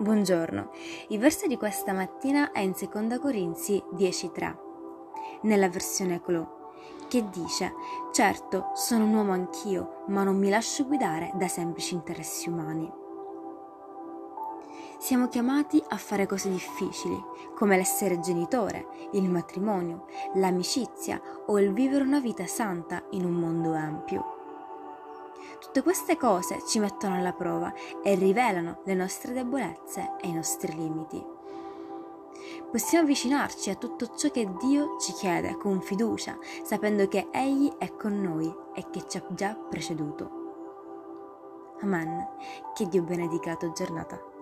Buongiorno, il verso di questa mattina è in 2 Corinzi 10.3, nella versione Clo, che dice, certo, sono un uomo anch'io, ma non mi lascio guidare da semplici interessi umani. Siamo chiamati a fare cose difficili, come l'essere genitore, il matrimonio, l'amicizia o il vivere una vita santa in un mondo ampio. Tutte queste cose ci mettono alla prova e rivelano le nostre debolezze e i nostri limiti. Possiamo avvicinarci a tutto ciò che Dio ci chiede con fiducia, sapendo che Egli è con noi e che ci ha già preceduto. Amen. Che Dio benedica la tua giornata.